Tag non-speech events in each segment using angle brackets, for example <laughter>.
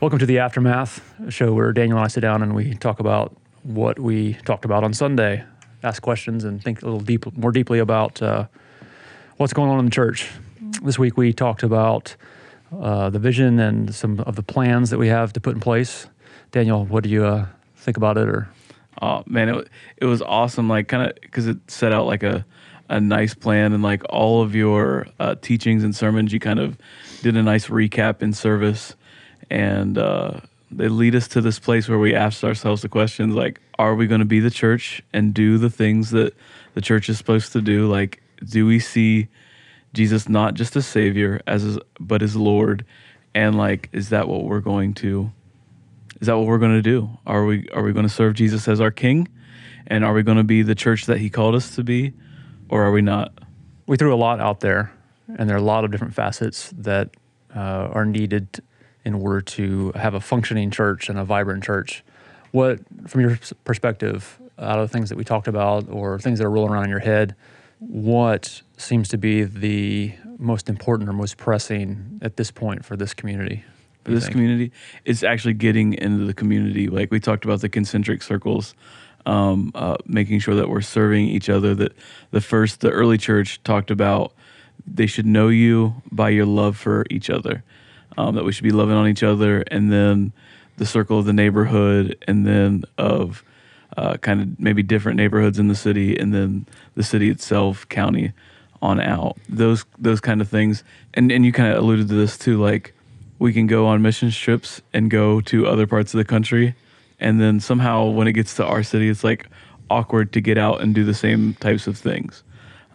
Welcome to the Aftermath show where Daniel and I sit down and we talk about what we talked about on Sunday, ask questions, and think a little deep, more deeply about uh, what's going on in the church. This week we talked about uh, the vision and some of the plans that we have to put in place. Daniel, what do you uh, think about it? Or Oh man, it it was awesome. Like kind of because it set out like a a nice plan and like all of your uh, teachings and sermons. You kind of did a nice recap in service, and uh, they lead us to this place where we ask ourselves the questions like, Are we going to be the church and do the things that the church is supposed to do? Like, do we see Jesus not just as Savior as but as Lord? And like, is that what we're going to? is that what we're going to do? Are we are we going to serve Jesus as our King, and are we going to be the church that He called us to be, or are we not? we threw a lot out there, and there are a lot of different facets that uh, are needed in order to have a functioning church and a vibrant church. What, from your perspective, out of the things that we talked about or things that are rolling around in your head, what seems to be the most important or most pressing at this point for this community? For this community, it's actually getting into the community. Like we talked about the concentric circles, um, uh, making sure that we're serving each other. That the first, the early church talked about they should know you by your love for each other. Um, that we should be loving on each other, and then the circle of the neighborhood, and then of uh, kind of maybe different neighborhoods in the city, and then the city itself, county on out. Those those kind of things, and and you kind of alluded to this too. Like we can go on mission trips and go to other parts of the country, and then somehow when it gets to our city, it's like awkward to get out and do the same types of things.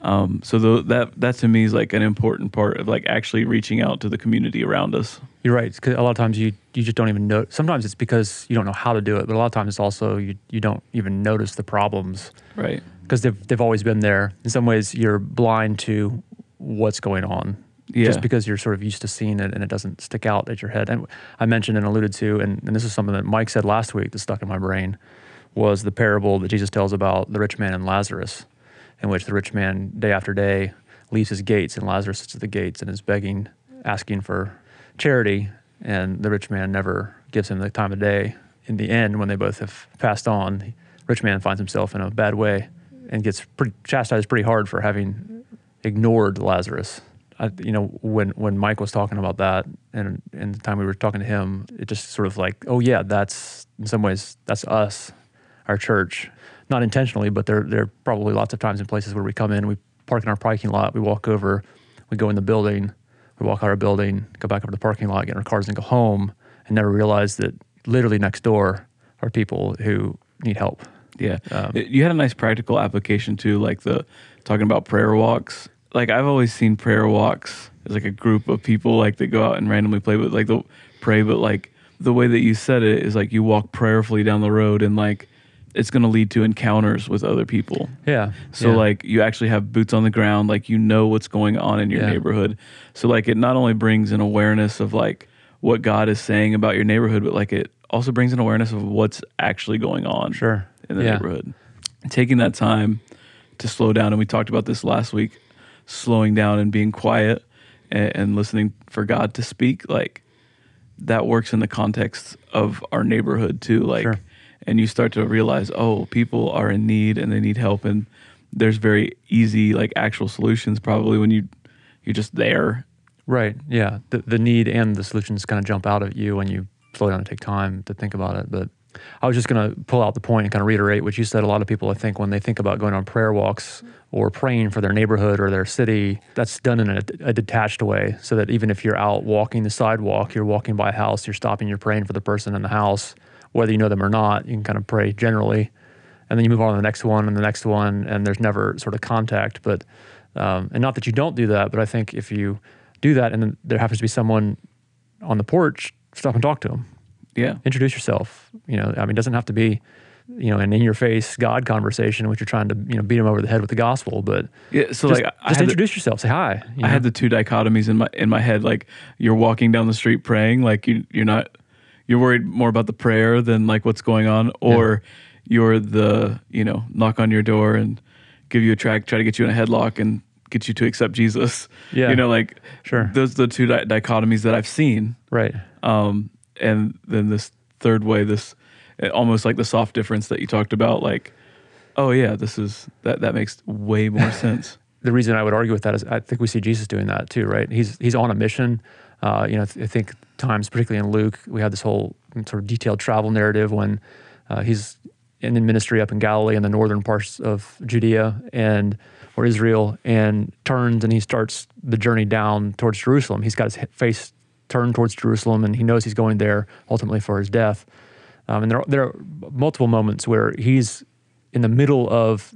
Um, so tho- that that to me is like an important part of like actually reaching out to the community around us. You're right. 'cause a lot of times you you just don't even know. Sometimes it's because you don't know how to do it, but a lot of times it's also you you don't even notice the problems Right. because they've they've always been there. In some ways, you're blind to what's going on. Yeah. Just because you're sort of used to seeing it and it doesn't stick out at your head. And I mentioned and alluded to, and, and this is something that Mike said last week that stuck in my brain, was the parable that Jesus tells about the rich man and Lazarus, in which the rich man day after day leaves his gates and Lazarus sits at the gates and is begging, asking for charity, and the rich man never gives him the time of day. In the end, when they both have passed on, the rich man finds himself in a bad way and gets pretty chastised pretty hard for having ignored Lazarus. I, you know, when when Mike was talking about that, and and the time we were talking to him, it just sort of like, oh yeah, that's in some ways that's us, our church, not intentionally, but there there are probably lots of times and places where we come in, we park in our parking lot, we walk over, we go in the building, we walk out our building, go back over to the parking lot, get in our cars, and go home, and never realize that literally next door are people who need help. Yeah. Um, you had a nice practical application too, like the talking about prayer walks. Like I've always seen prayer walks as like a group of people like that go out and randomly play, but like they'll pray, but like the way that you said it is like you walk prayerfully down the road and like it's going to lead to encounters with other people. Yeah. So yeah. like you actually have boots on the ground, like you know what's going on in your Yeah. neighborhood. So like it not only brings an awareness of like what God is saying about your neighborhood, but like it also brings an awareness of what's actually going on Sure. in the Yeah. neighborhood. Taking that time to slow down, and we talked about this last week, slowing down and being quiet and, and listening for God to speak, like that works in the context of our neighborhood too. Like, Sure. And you start to realize, oh, people are in need and they need help, and there's very easy, like actual solutions probably when you you're just there. Right. Yeah. The the need and the solutions kind of jump out at you when you slow down and take time to think about it. But I was just going to pull out the point and kind of reiterate what you said. A lot of people, I think, when they think about going on prayer walks or praying for their neighborhood or their city, that's done in a, a detached way. So that even if you're out walking the sidewalk, you're walking by a house, you're stopping, you're praying for the person in the house, whether you know them or not. You can kind of pray generally, and then you move on to the next one and the next one, and there's never sort of contact. But um, and not that you don't do that, but I think if you do that and then there happens to be someone on the porch, stop and talk to them. Yeah. Introduce yourself. You know, I mean, it doesn't have to be, you know, an in-your-face God conversation, in which you're trying to, you know, beat them over the head with the gospel. But Yeah. So just, like I just had the- introduce yourself. Say hi. you I know? had the two dichotomies in my in my head. Like you're walking down the street praying, like you you're not you're worried more about the prayer than like what's going on, or you're the you know knock on your door and give you a track, try to get you in a headlock and get you to accept Jesus. Yeah. you know, like Sure. Those are the two di- dichotomies that I've seen. right. Um, and then this third way, this eh, almost like the soft difference that you talked about, like, oh yeah, this is that that makes way more <laughs> sense. the reason I would argue with that is I think we see Jesus doing that too, right? He's he's on a mission. Uh, you know, I think times, particularly in Luke, we had this whole sort of detailed travel narrative when uh, he's in ministry up in Galilee in the northern parts of Judea and or Israel, and turns and he starts the journey down towards Jerusalem. He's got his face turned towards Jerusalem, and he knows he's going there ultimately for his death. Um, and there are, there are multiple moments where he's in the middle of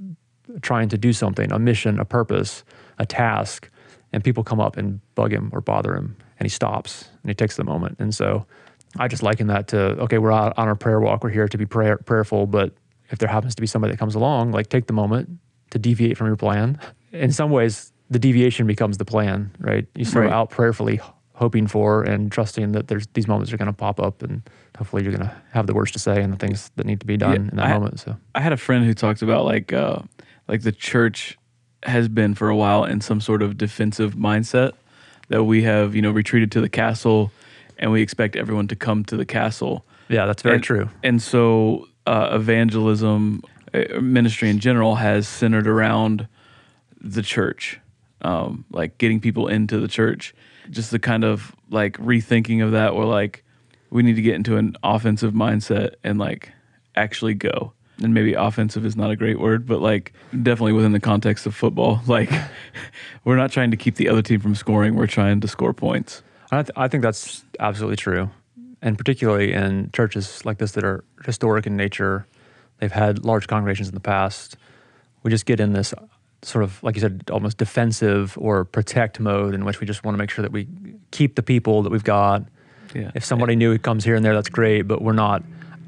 trying to do something, a mission, a purpose, a task, and people come up and bug him or bother him, and he stops and he takes the moment. And so I just liken that to okay, we're out on our prayer walk, we're here to be prayer, prayerful, but if there happens to be somebody that comes along, like take the moment to deviate from your plan. In some ways, the deviation becomes the plan, right? You start Right. out prayerfully hoping for and trusting that there's these moments are going to pop up and hopefully you're going to have the words to say and the things that need to be done Yeah, in that I- moment. So I had a friend who talked about like uh, like the church has been for a while in some sort of defensive mindset that we have you know retreated to the castle and we expect everyone to come to the castle. yeah, that's very and, true. And so uh, evangelism uh, ministry in general has centered around the church, um, like getting people into the church. Just the kind of like rethinking of that, where like we need to get into an offensive mindset and like actually go. And maybe offensive is not a great word, but like definitely within the context of football, <laughs> like we're not trying to keep the other team from scoring. We're trying to score points. I, th- I think that's absolutely true. And particularly in churches like this that are historic in nature, they've had large congregations in the past. We just get in this sort of, like you said, almost defensive or protect mode in which we just want to make sure that we keep the people that we've got. Yeah. If somebody new comes here and there, that's great, but we're not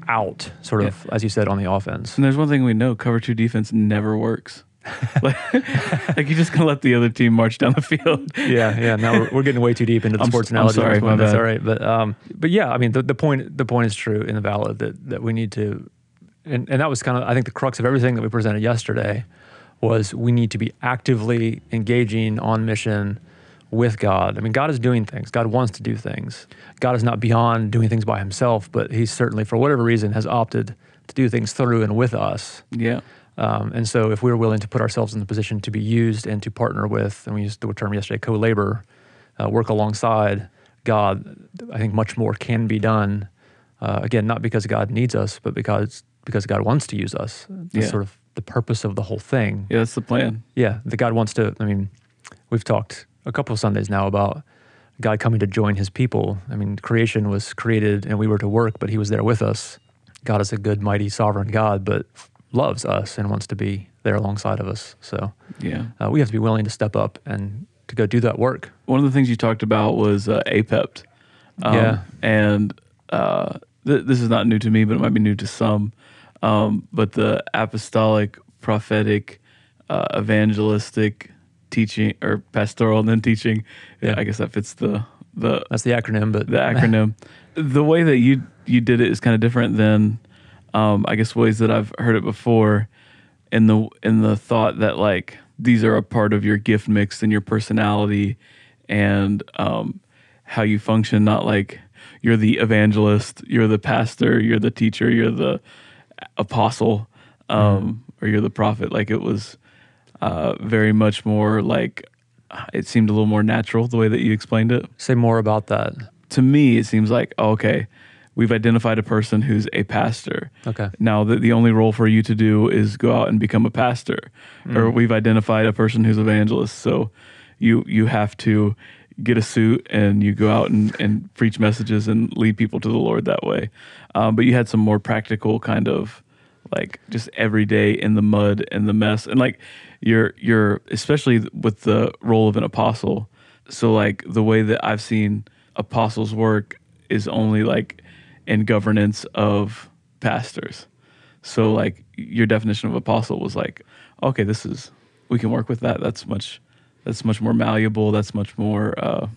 out, sort of, as you said, on the offense. And there's one thing we know: cover two defense never works. <laughs> like, like you're just gonna let the other team march down the field. yeah, yeah. Now we're, we're getting way too deep into the I'm sports I'm sorry, my. That's bad. all right. But um, but yeah, I mean, the, the point the point is true in the valid that that we need to, and and that was kind of I think the crux of everything that we presented yesterday was we need to be actively engaging on mission with God. I mean, God is doing things. God wants to do things. God is not beyond doing things by himself, but he's certainly, for whatever reason, has opted to do things through and with us. Yeah. Um, and so, if we're willing to put ourselves in the position to be used and to partner with, and we used the term yesterday, co-labor, uh, work alongside God, I think much more can be done. Uh, again, not because God needs us, but because because God wants to use us. That's Yeah. sort of the purpose of the whole thing. Yeah, that's the plan. Yeah, that God wants to. I mean, we've talked a couple of Sundays now about God coming to join His people. I mean, creation was created and we were to work, but He was there with us. God is a good, mighty, sovereign God, but loves us and wants to be there alongside of us. So Yeah. uh, we have to be willing to step up and to go do that work. One of the things you talked about was uh, APEPT. Um, Yeah. And uh, th- this is not new to me, but it might be new to some. Um, but the apostolic, prophetic, uh, evangelistic teaching or pastoral and then teaching. Yeah. I guess that fits the the That's the acronym, but the acronym. <laughs> the way that you you did it is kind of different than um, I guess ways that I've heard it before. In the in the thought that like these are a part of your gift mix and your personality and um, how you function. Not like you're the evangelist, you're the pastor, you're the teacher, you're the apostle, um, or you're the prophet. Like it was uh, very much more like it seemed a little more natural the way that you explained it say more about that. to me, it seems like oh, okay, we've identified a person who's a pastor. Okay. Now the, the only role for you to do is go out and become a pastor, or we've identified a person who's evangelist. So you you have to get a suit and you go out and, and preach messages and lead people to the Lord that way. Um, but you had some more practical kind of like just every day in the mud and the mess and like you're you're especially with the role of an apostle so like the way that i've seen apostles work is only like in governance of pastors so like your definition of apostle was like okay this is we can work with that that's much that's much more malleable that's much more uh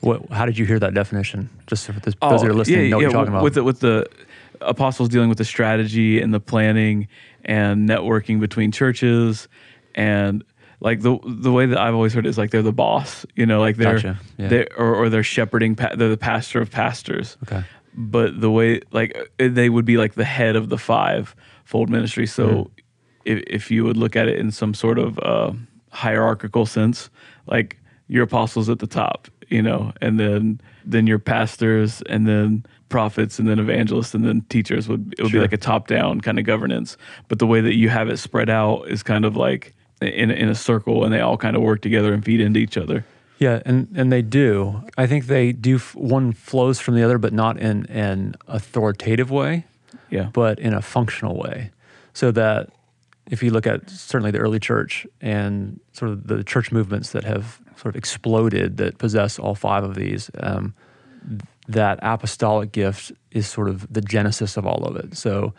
What, how did you hear that definition? Just for this, those that are listening Oh, yeah, know what yeah, you're talking about. With the, with the apostles dealing with the strategy and the planning and networking between churches and like the the way that I've always heard it is like they're the boss, you know, like they're Gotcha, yeah. they or, or they're shepherding pa- they're the pastor of pastors. Okay. but the way like uh, they would be like the head of the five fold ministry. So Mm-hmm. if, if you would look at it in some sort of uh, hierarchical sense, like your apostles at the top, you know, and then then your pastors, and then prophets, and then evangelists, and then teachers would it would Sure. be like a top down kind of governance. But the way that you have it spread out is kind of like in in a circle, and they all kind of work together and feed into each other. Yeah, and and they do. I think they do. f- One flows from the other, but not in an authoritative way, Yeah. but in a functional way. So that if you look at certainly the early church and sort of the church movements that have sort of exploded that possess all five of these, um, that apostolic gift is sort of the genesis of all of it. So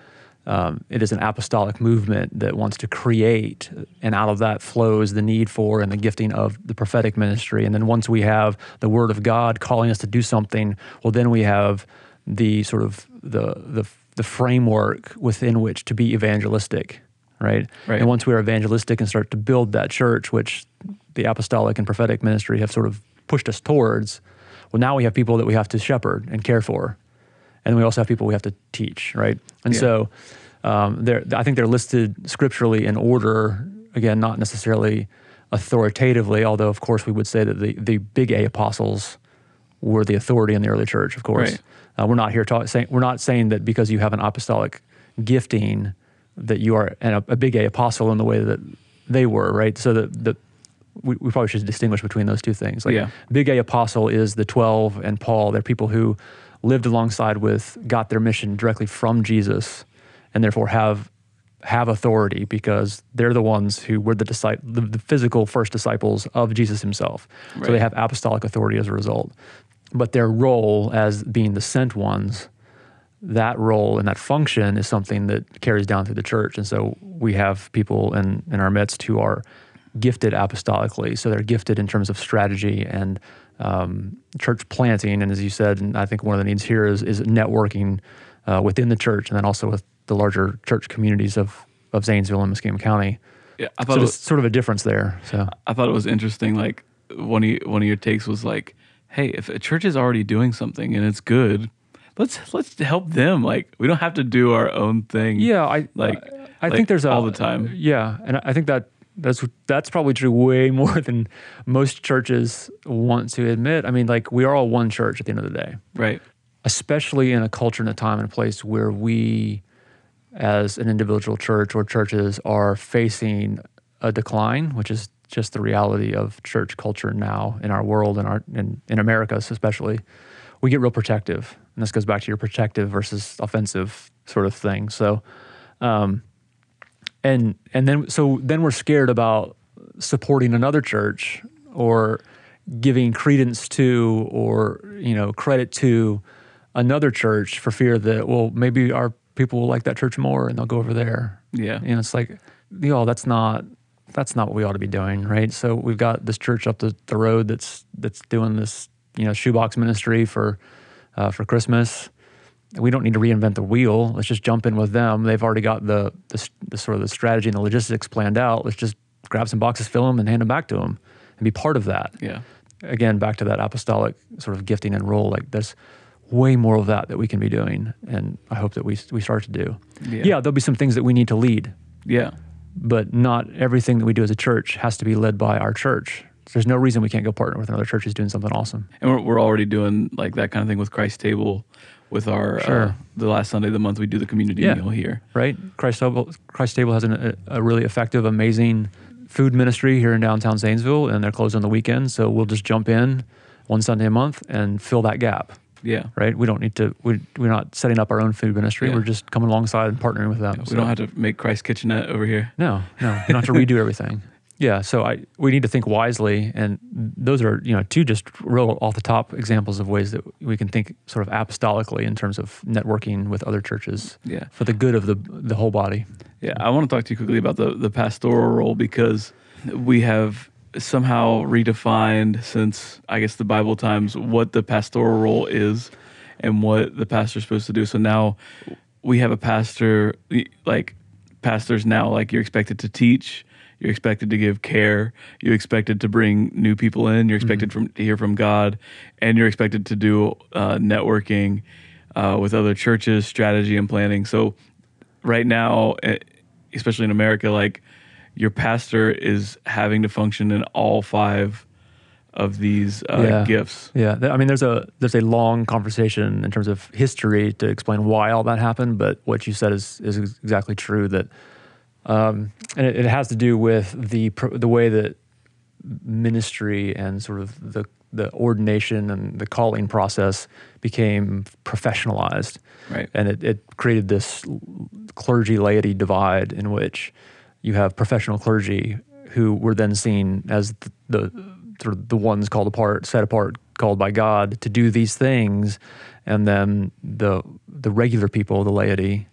um, it is an apostolic movement that wants to create, and out of that flows the need for and the gifting of the prophetic ministry. And then once we have the Word of God calling us to do something, well, then we have the sort of the the, the framework within which to be evangelistic, right? Right. And once we are evangelistic and start to build that church, which the apostolic and prophetic ministry have sort of pushed us towards, well, now we have people that we have to shepherd and care for, and we also have people we have to teach, right? And Yeah. so, um, they're, I think they're listed scripturally in order. Again, not necessarily authoritatively, although of course we would say that the the big A apostles were the authority in the early church. Of course, Right. uh, we're not here talk, saying we're not saying that because you have an apostolic gifting that you are an, a big A apostle in the way that they were, right? So that the we, we probably should distinguish between those two things. Like Yeah. big A apostle is the twelve and Paul. They're people who lived alongside with, got their mission directly from Jesus, and therefore have have authority because they're the ones who were the, disci- the, the physical first disciples of Jesus himself. So they have apostolic authority as a result. But their role as being the sent ones, that role and that function is something that carries down through the church. And so we have people in, in our midst who are gifted apostolically. So they're gifted in terms of strategy and um, church planting. And as you said, and I think one of the needs here is, is networking uh, within the church and then also with the larger church communities of, of Zanesville and Muskingum County. Yeah, I So thought it was, sort of a difference there. So I thought it was interesting. Like one of your, one of your takes was like, "Hey, if a church is already doing something and it's good, let's let's help them. Like we don't have to do our own thing." Yeah, I Like- I like think there's a, all the time. Yeah, and I think that that's that's probably true way <laughs> more than most churches want to admit. I mean, like we are all one church at the end of the day, Right. especially in a culture and a time and a place where we, as an individual church or churches, are facing a decline, which is just the reality of church culture now in our world and our in, in America especially. We get real protective, and this goes back to your protective versus offensive sort of thing. So, um, and and then so then we're scared about supporting another church or giving credence to or you know credit to another church for fear that well maybe our people will like that church more and they'll go over there. Yeah. and it's like you know that's not that's not what we ought to be doing right? So we've got this church up the, the road that's that's doing this you know shoebox ministry for uh, for christmas we don't need to reinvent the wheel. Let's just jump in with them. They've already got the, the, the sort of the strategy and the logistics planned out. Let's just grab some boxes fill them and hand them back to them and be part of that. Yeah. again back to that apostolic sort of gifting and role like there's way more of that that we can be doing and i hope that we, we start to do. Yeah. yeah there'll be some things that we need to lead. Yeah. but not everything that we do as a church has to be led by our church. There's no reason we can't go partner with another church who's doing something awesome. And we're, we're already doing like that kind of thing with Christ Table, with our uh, the last Sunday of the month we do the community Yeah. meal here. right christ table, christ table has an, a, a really effective amazing food ministry here in downtown zanesville and they're closed on the weekend so we'll just jump in one sunday a month and fill that gap Yeah. right? We don't need to. We, we're not setting up our own food ministry. Yeah. We're just coming alongside and partnering with them. We don't have to make Christ Kitchenette over here. No, no, you don't have to redo everything. <laughs> Yeah, so I we need to think wisely, and those are you know two just real off the top examples of ways that we can think sort of apostolically in terms of networking with other churches Yeah. for the good of the the whole body. Yeah, I want to talk to you quickly about the, the pastoral role because we have somehow redefined since I guess the Bible times what the pastoral role is and what the pastor's supposed to do. So now we have a pastor like pastors now like you're expected to teach, you're expected to give care, you're expected to bring new people in, you're expected from to hear from God, and you're expected to do uh, networking uh, with other churches, strategy and planning. So right now, eh, especially in America, like your pastor is having to function in all five of these uh, Yeah. gifts. Yeah, I mean, there's a there's a long conversation in terms of history to explain why all that happened, but what you said is is exactly true. That, um, and it, it has to do with the the way that ministry and sort of the the ordination and the calling process became professionalized, Right. and it, it created this clergy laity divide in which you have professional clergy who were then seen as the, the sort of the ones called apart, set apart, called by God to do these things, and then the the regular people, the laity,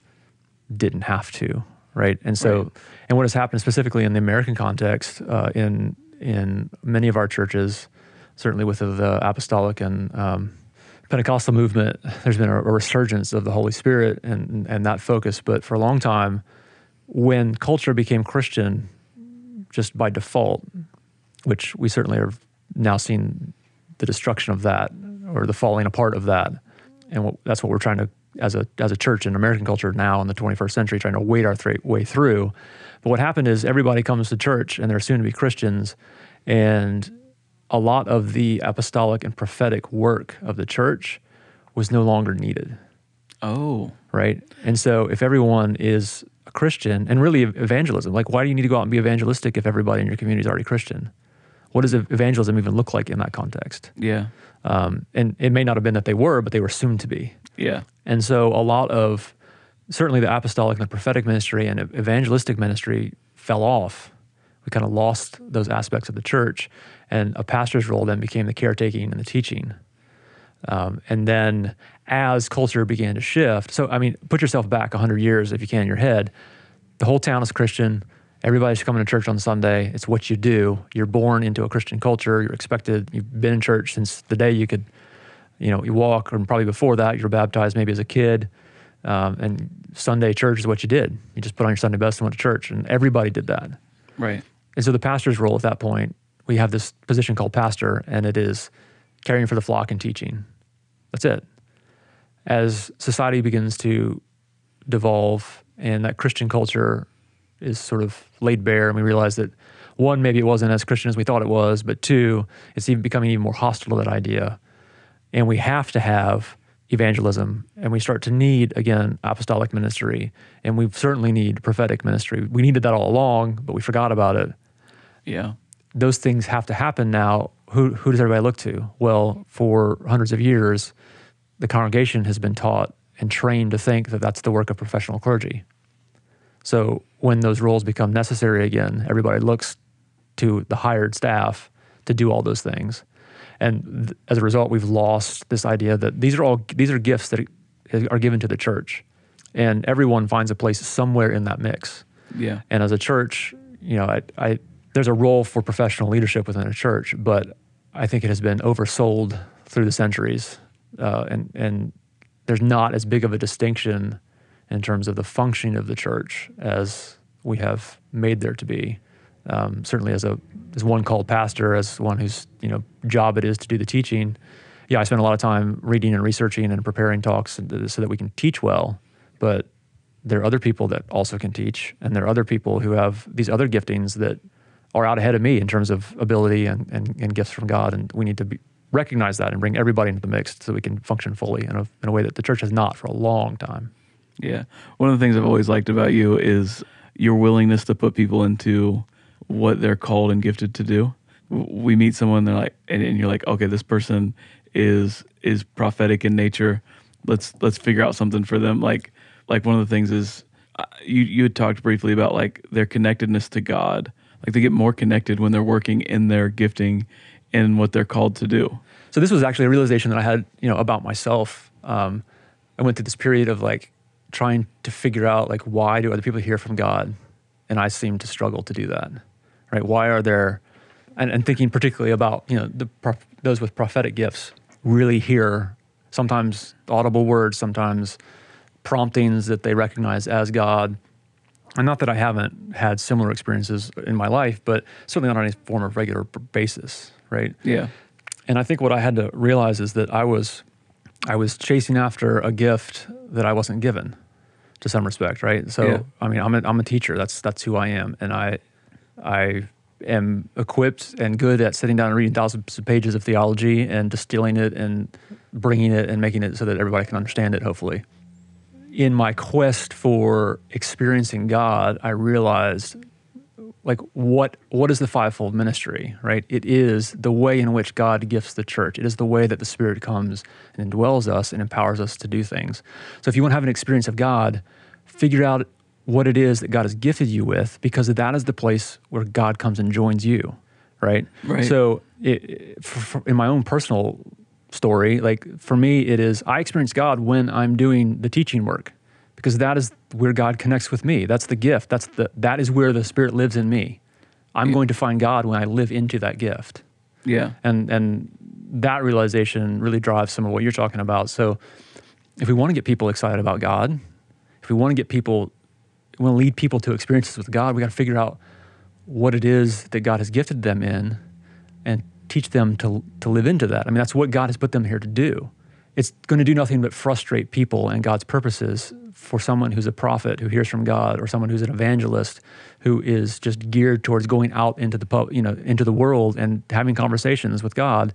didn't have to, right? And so, Right. and what has happened specifically in the American context, uh, in in many of our churches, certainly with the apostolic and um, Pentecostal movement, there's been a, a resurgence of the Holy Spirit and and that focus. But for a long time, when culture became Christian, just by default, which we certainly are now seeing the destruction of that or the falling apart of that, and what, that's what we're trying to as a as a church in American culture now in the 21st century, trying to wade our thra- way through. But what happened is everybody comes to church and they're soon to be Christians, and a lot of the apostolic and prophetic work of the church was no longer needed Oh, right? And so if everyone is a Christian, and really evangelism, like why do you need to go out and be evangelistic if everybody in your community is already Christian? What does evangelism even look like in that context? yeah, Um, and it may not have been that they were, but they were soon to be. yeah, And so a lot of certainly the apostolic and the prophetic ministry and evangelistic ministry fell off. We kind of lost those aspects of the church, and a pastor's role then became the caretaking and the teaching. Um, and then as culture began to shift, so I mean, put yourself back 100 years if you can in your head. The whole town is Christian. Everybody's coming to church on Sunday. It's what you do. You're born into a Christian culture. You're expected. You've been in church since the day you could, you know, you walk, and probably before that, you were baptized maybe as a kid. Um, and Sunday church is what you did. You just put on your Sunday best and went to church, and everybody did that. right. And so the pastor's role at that point, we have this position called pastor, and it is caring for the flock and teaching. That's it. As society begins to devolve and that Christian culture is sort of laid bare, and we realize that one, maybe it wasn't as Christian as we thought it was, but two, it's even becoming even more hostile to that idea. And we have to have evangelism, and we start to need, again, apostolic ministry, and we certainly need prophetic ministry. We needed that all along, but we forgot about it Yeah, those things have to happen now. Who, who does everybody look to? Well, for hundreds of years, the congregation has been taught and trained to think that that's the work of professional clergy. So when those roles become necessary again, everybody looks to the hired staff to do all those things. And th- as a result, we've lost this idea that these are all these are gifts that are given to the church, and everyone finds a place somewhere in that mix. yeah, And as a church, you know, I, I there's a role for professional leadership within a church, but I think it has been oversold through the centuries, uh, and and there's not as big of a distinction in terms of the functioning of the church as we have made there to be. Um, certainly, as a as one called pastor, as one whose you know job it is to do the teaching. Yeah, I spend a lot of time reading and researching and preparing talks so that we can teach well. But there are other people that also can teach, and there are other people who have these other giftings that are out ahead of me in terms of ability and, and, and gifts from God. And we need to be, recognize that and bring everybody into the mix so we can function fully in a, in a way that the church has not for a long time. Yeah. One of the things I've always liked about you is your willingness to put people into what they're called and gifted to do. We meet someone, they're like, and, and you're like, okay, this person is is prophetic in nature. Let's let's figure out something for them. Like like one of the things is uh, you you had talked briefly about like their connectedness to God. Like they get more connected when they're working in their gifting and what they're called to do. So this was actually a realization that I had, you know, about myself. Um, I went through this period of like trying to figure out like why do other people hear from God, and I seem to struggle to do that. Right? Why are there, and, and thinking particularly about you know the those with prophetic gifts really hear sometimes audible words, sometimes promptings that they recognize as God. And not that I haven't had similar experiences in my life, but certainly not on any form of regular basis, right? Yeah. And I think what I had to realize is that I was I was chasing after a gift that I wasn't given to some respect, right? So Yeah. I mean, I'm a, I'm a teacher. That's that's who I am, and I I am equipped and good at sitting down and reading thousands of pages of theology and distilling it and bringing it and making it so that everybody can understand it. Hopefully, in my quest for experiencing God, I realized like what what is the fivefold ministry right? It is the way in which god gifts the church. It is the way that the spirit comes and indwells us and empowers us to do things. So if you want to have an experience of god figure out what it is that god has gifted you with because that is the place where god comes and joins you right? Right. so it, for, for, in my own personal story like for me it is i experience god when i'm doing the teaching work because that is where God connects with me. That's the gift. That's the that is where the Spirit lives in me. I'm Yeah. going to find God when I live into that gift. Yeah. And and that realization really drives some of what you're talking about. So if we want to get people excited about God, if we want to get people we want to lead people to experiences with God, we got to figure out what it is that God has gifted them in and teach them to to live into that. I mean, that's what God has put them here to do. It's going to do nothing but frustrate people and God's purposes for someone who's a prophet who hears from God or someone who's an evangelist who is just geared towards going out into the pub, you know, into the world and having conversations with God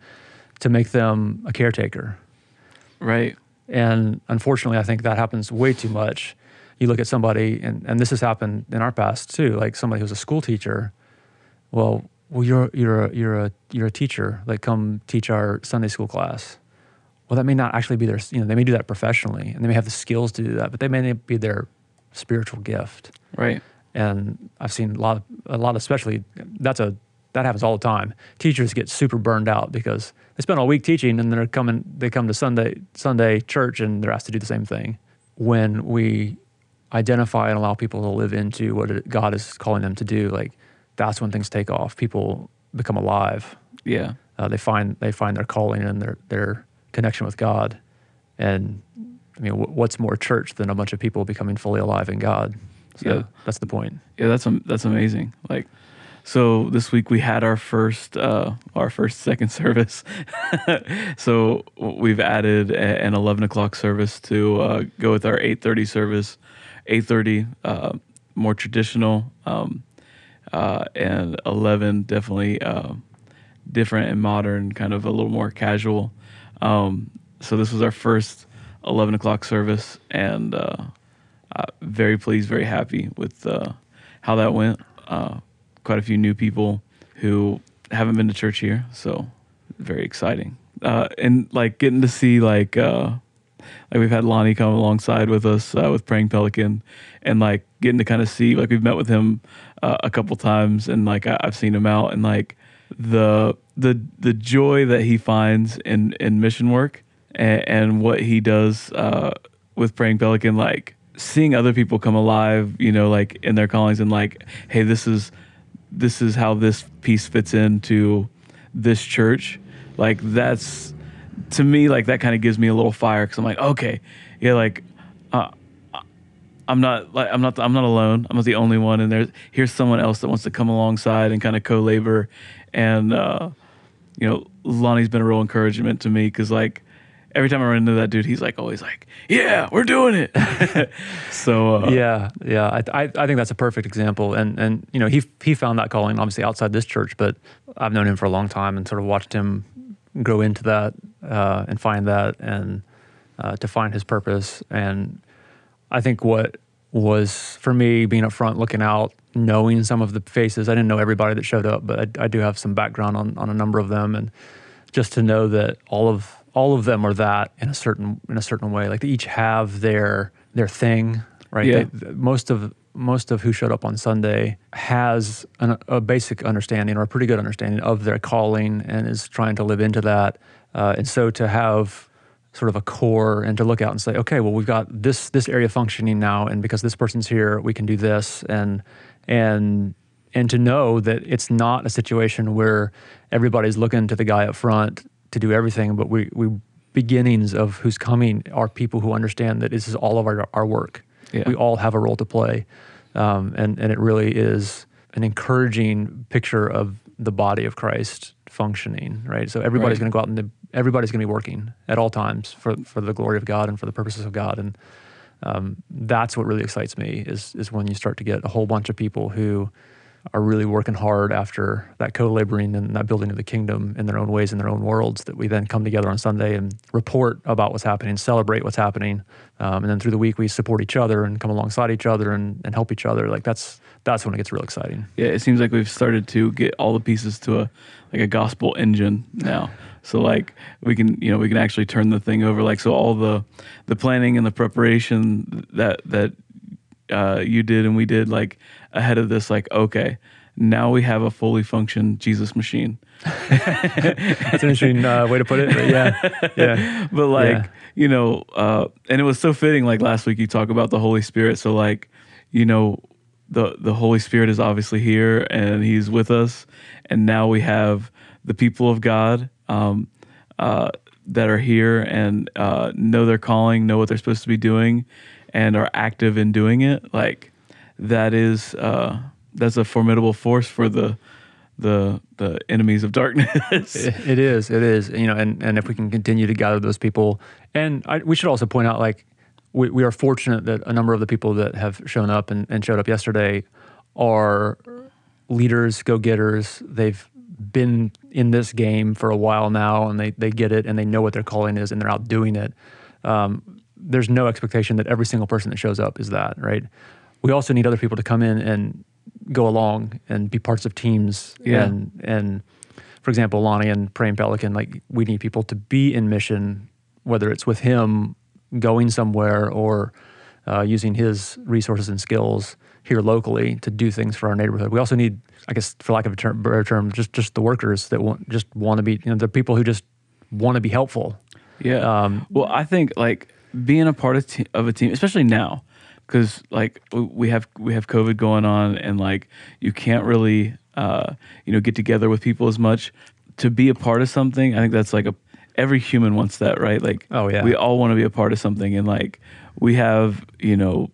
to make them a caretaker. Right. And unfortunately, I think that happens way too much. You look at somebody, and, and this has happened in our past too, like somebody who's a school teacher. Well, well, you're you're a, you're a you're a teacher. Like, come teach our Sunday school class. Well, that may not actually be their. You know, they may do that professionally, and they may have the skills to do that, but they may not be their spiritual gift. Right. And I've seen a lot, of, a lot, of, especially that's a that happens all the time. Teachers get super burned out because they spend all week teaching, and they're coming. They come to Sunday Sunday church, and they're asked to do the same thing. When we identify and allow people to live into what God is calling them to do, like that's when things take off. People become alive. Yeah. Uh, they find they find their calling and their their connection with God. And I mean, wh- what's more church than a bunch of people becoming fully alive in God? So Yeah. that's the point. Yeah, that's am- that's amazing. Like, so this week we had our first uh, our first second <laughs> service. <laughs> so we've added a- an eleven o'clock service to uh, go with our eight thirty service. Eight thirty, uh, more traditional, um, uh, and eleven definitely uh, different and modern, kind of a little more casual. Um, so this was our first eleven o'clock service, and uh, very pleased, very happy with uh, how that went. Uh, quite a few new people who haven't been to church here, so very exciting. Uh, and like getting to see like uh, like we've had Lonnie come alongside with us uh, with Praying Pelican, and like getting to kind of see like we've met with him a couple times, and like I, I've seen him out, and like the the the joy that he finds in in mission work and, and what he does uh, with Praying Pelican, like seeing other people come alive, you know, like in their callings, and like, hey, this is this is how this piece fits into this church. Like that's to me, like that kind of gives me a little fire because I'm like, okay, yeah, like. Uh, I'm not like I'm not I'm not alone. I'm not the only one, and there's here's someone else that wants to come alongside and kind of co-labor, and uh, you know Lonnie's been a real encouragement to me because like every time I run into that dude, he's like always like, yeah, we're doing it. <laughs> so uh, yeah, yeah. I, I I think that's a perfect example, and and you know he he found that calling obviously outside this church, but I've known him for a long time and sort of watched him grow into that uh, and find that and uh, to find his purpose. And I think what was for me being up front, looking out, knowing some of the faces. I didn't know everybody that showed up, but I, I do have some background on on a number of them, and just to know that all of all of them are that in a certain in a certain way. Like they each have their their thing, right? Yeah. They, most of most of who showed up on Sunday has an, a basic understanding or a pretty good understanding of their calling and is trying to live into that. Uh, and so to have sort of a core and to look out and say, okay, well we've got this this area functioning now, and because this person's here, we can do this, and and and to know that it's not a situation where everybody's looking to the guy up front to do everything, but we we beginnings of who's coming are people who understand that this is all of our, our work. Yeah. We all have a role to play, um, and and it really is an encouraging picture of the body of Christ functioning, right? So everybody's Right. going to go out and the- everybody's going to be working at all times for for the glory of God and for the purposes of God, and um, that's what really excites me is is when you start to get a whole bunch of people who are really working hard after that co-laboring and that building of the kingdom in their own ways in their own worlds that we then come together on sunday and report about what's happening celebrate what's happening. Um, and then through the week we support each other and come alongside each other and, and help each other. Like that's that's when it gets real exciting. Yeah, it seems like we've started to get all the pieces to a like a gospel engine now. So like we can you know we can actually turn the thing over. Like so all the the planning and the preparation that that uh, you did and we did like ahead of this like okay now we have a fully functioned Jesus machine. <laughs> that's an interesting uh, way to put it but yeah <laughs> yeah but like Yeah. you know uh and it was so fitting like last week you talk about the holy spirit so like you know the the holy spirit is obviously here and he's with us and now we have the people of god um uh that are here and uh know their calling know what they're supposed to be doing and are active in doing it like that is uh that's a formidable force for the the the enemies of darkness It- it is. It is. You know, and, and if we can continue to gather those people, and I, we should also point out, like, we, we are fortunate that a number of the people that have shown up and, and showed up yesterday are leaders, go getters. They've been in this game for a while now, and they they get it, and they know what their calling is, and they're out doing it. Um, there's no expectation that every single person that shows up is that, right? We also need other people to come in and go along and be parts of teams Yeah. and and for example, Lonnie and Praying Pelican, like we need people to be in mission, whether it's with him going somewhere or uh, using his resources and skills here locally to do things for our neighborhood. We also need, I guess, for lack of a term, better term, just just the workers that want just want to be, you know, the people who just want to be helpful. Yeah. Um, well, I think like being a part of, te- of a team, especially now, because like we have we have COVID going on, and like you can't really uh, you know get together with people as much. To be a part of something, I think that's like a every human wants that, right? Like, Oh, yeah. we all want to be a part of something, and like we have you know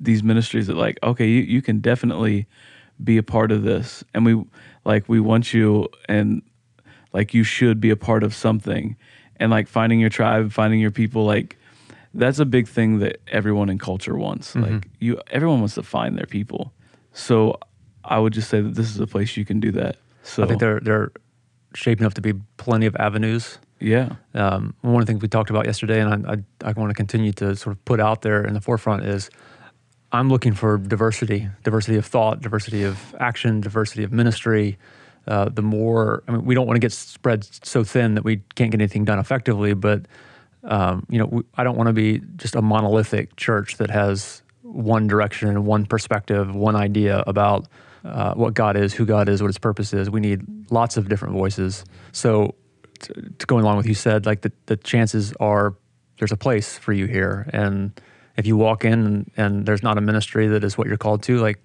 these ministries that like okay, you you can definitely be a part of this, and we like we want you and like you should be a part of something and like finding your tribe finding your people like that's a big thing that everyone in culture wants Mm-hmm. like you everyone wants to find their people so i would just say that this is a place you can do that so I think they're they're shaping up to be plenty of avenues. yeah Um, one of the things we talked about yesterday, and I, I, I want to continue to sort of put out there in the forefront is I'm looking for diversity, diversity of thought, diversity of action, diversity of ministry. Uh, the more, I mean, we don't want to get spread so thin that we can't get anything done effectively, but um, you know, we, I don't want to be just a monolithic church that has one direction and one perspective, one idea about uh, what God is, who God is, what His purpose is. We need lots of different voices. So, to, to go along with you said, like the, the chances are there's a place for you here, and if you walk in and, and there's not a ministry that is what you're called to, like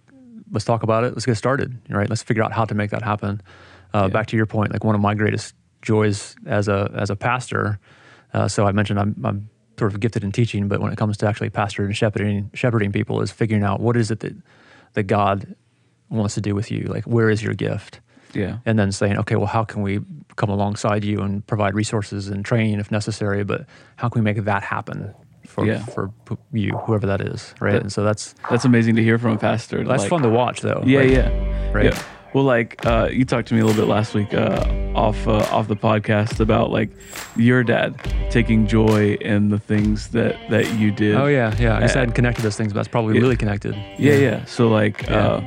let's talk about it. Let's get started. Right? Let's figure out how to make that happen. Uh, Yeah. Back to your point, like one of my greatest joys as a as a pastor. Uh, so I mentioned I'm, I'm sort of gifted in teaching, but when it comes to actually pastoring and shepherding shepherding people, is figuring out what is it that that God wants to do with you. Like where is your gift? yeah and then saying, okay, well, how can we come alongside you and provide resources and training if necessary? But how can we make that happen for Yeah. for you, whoever that is, right? That- and so that's that's amazing to hear from a pastor that's like- fun to watch, though. Yeah, Like, yeah, right. Yeah. Well, like uh, you talked to me a little bit last week uh, off uh, off the podcast about like your dad taking joy in the things that that you did. Oh yeah, yeah. I guess I hadn't connected those things, but that's probably yeah. really connected. Yeah, yeah. So like Yeah. uh,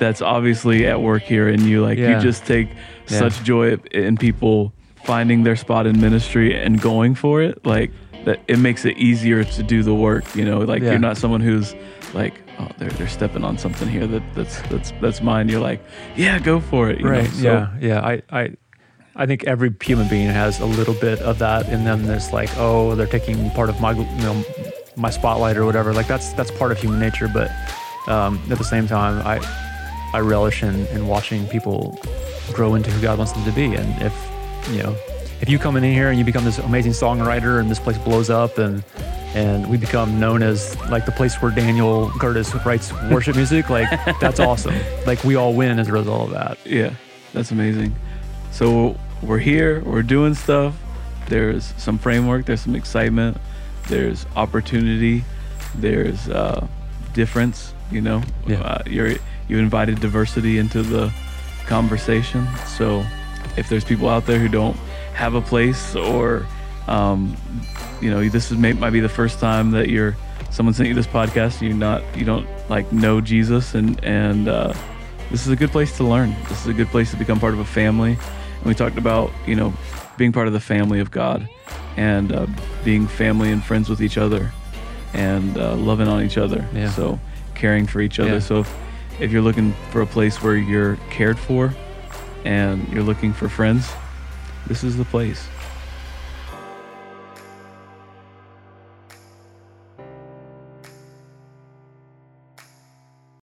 that's obviously at work here and you. Like Yeah. you just take Yeah. such joy in people finding their spot in ministry and going for it. Like that, it makes it easier to do the work. You know, like Yeah. you're not someone who's like, oh, they're they're stepping on something here that that's that's that's mine. You're like, yeah, go for it. you know? right. So- yeah. Yeah. I, I, I think every human being has a little bit of that in them. There's like, oh, they're taking part of my, you know, my spotlight or whatever. Like that's that's part of human nature. But um, at the same time, I, I relish in, in watching people grow into who God wants them to be. And if you know, if you come in here and you become this amazing songwriter, and this place blows up, and and we become known as like the place where Daniel Curtis writes <laughs> worship music, like that's awesome. Like we all win as a result of that. Yeah, that's amazing. So we're here, we're doing stuff. There's some framework, there's some excitement, there's opportunity, there's uh, difference. You know, Yeah. uh, you're you invited diversity into the conversation. So if there's people out there who don't have a place or um, you know this is may, might be the first time that you're someone sent you this podcast you not you don't like know jesus and and uh, this is a good place to learn this is a good place to become part of a family and we talked about you know being part of the family of god and uh, being family and friends with each other and uh, loving on each other Yeah. so caring for each other Yeah. so if, if you're looking for a place where you're cared for and you're looking for friends this is the place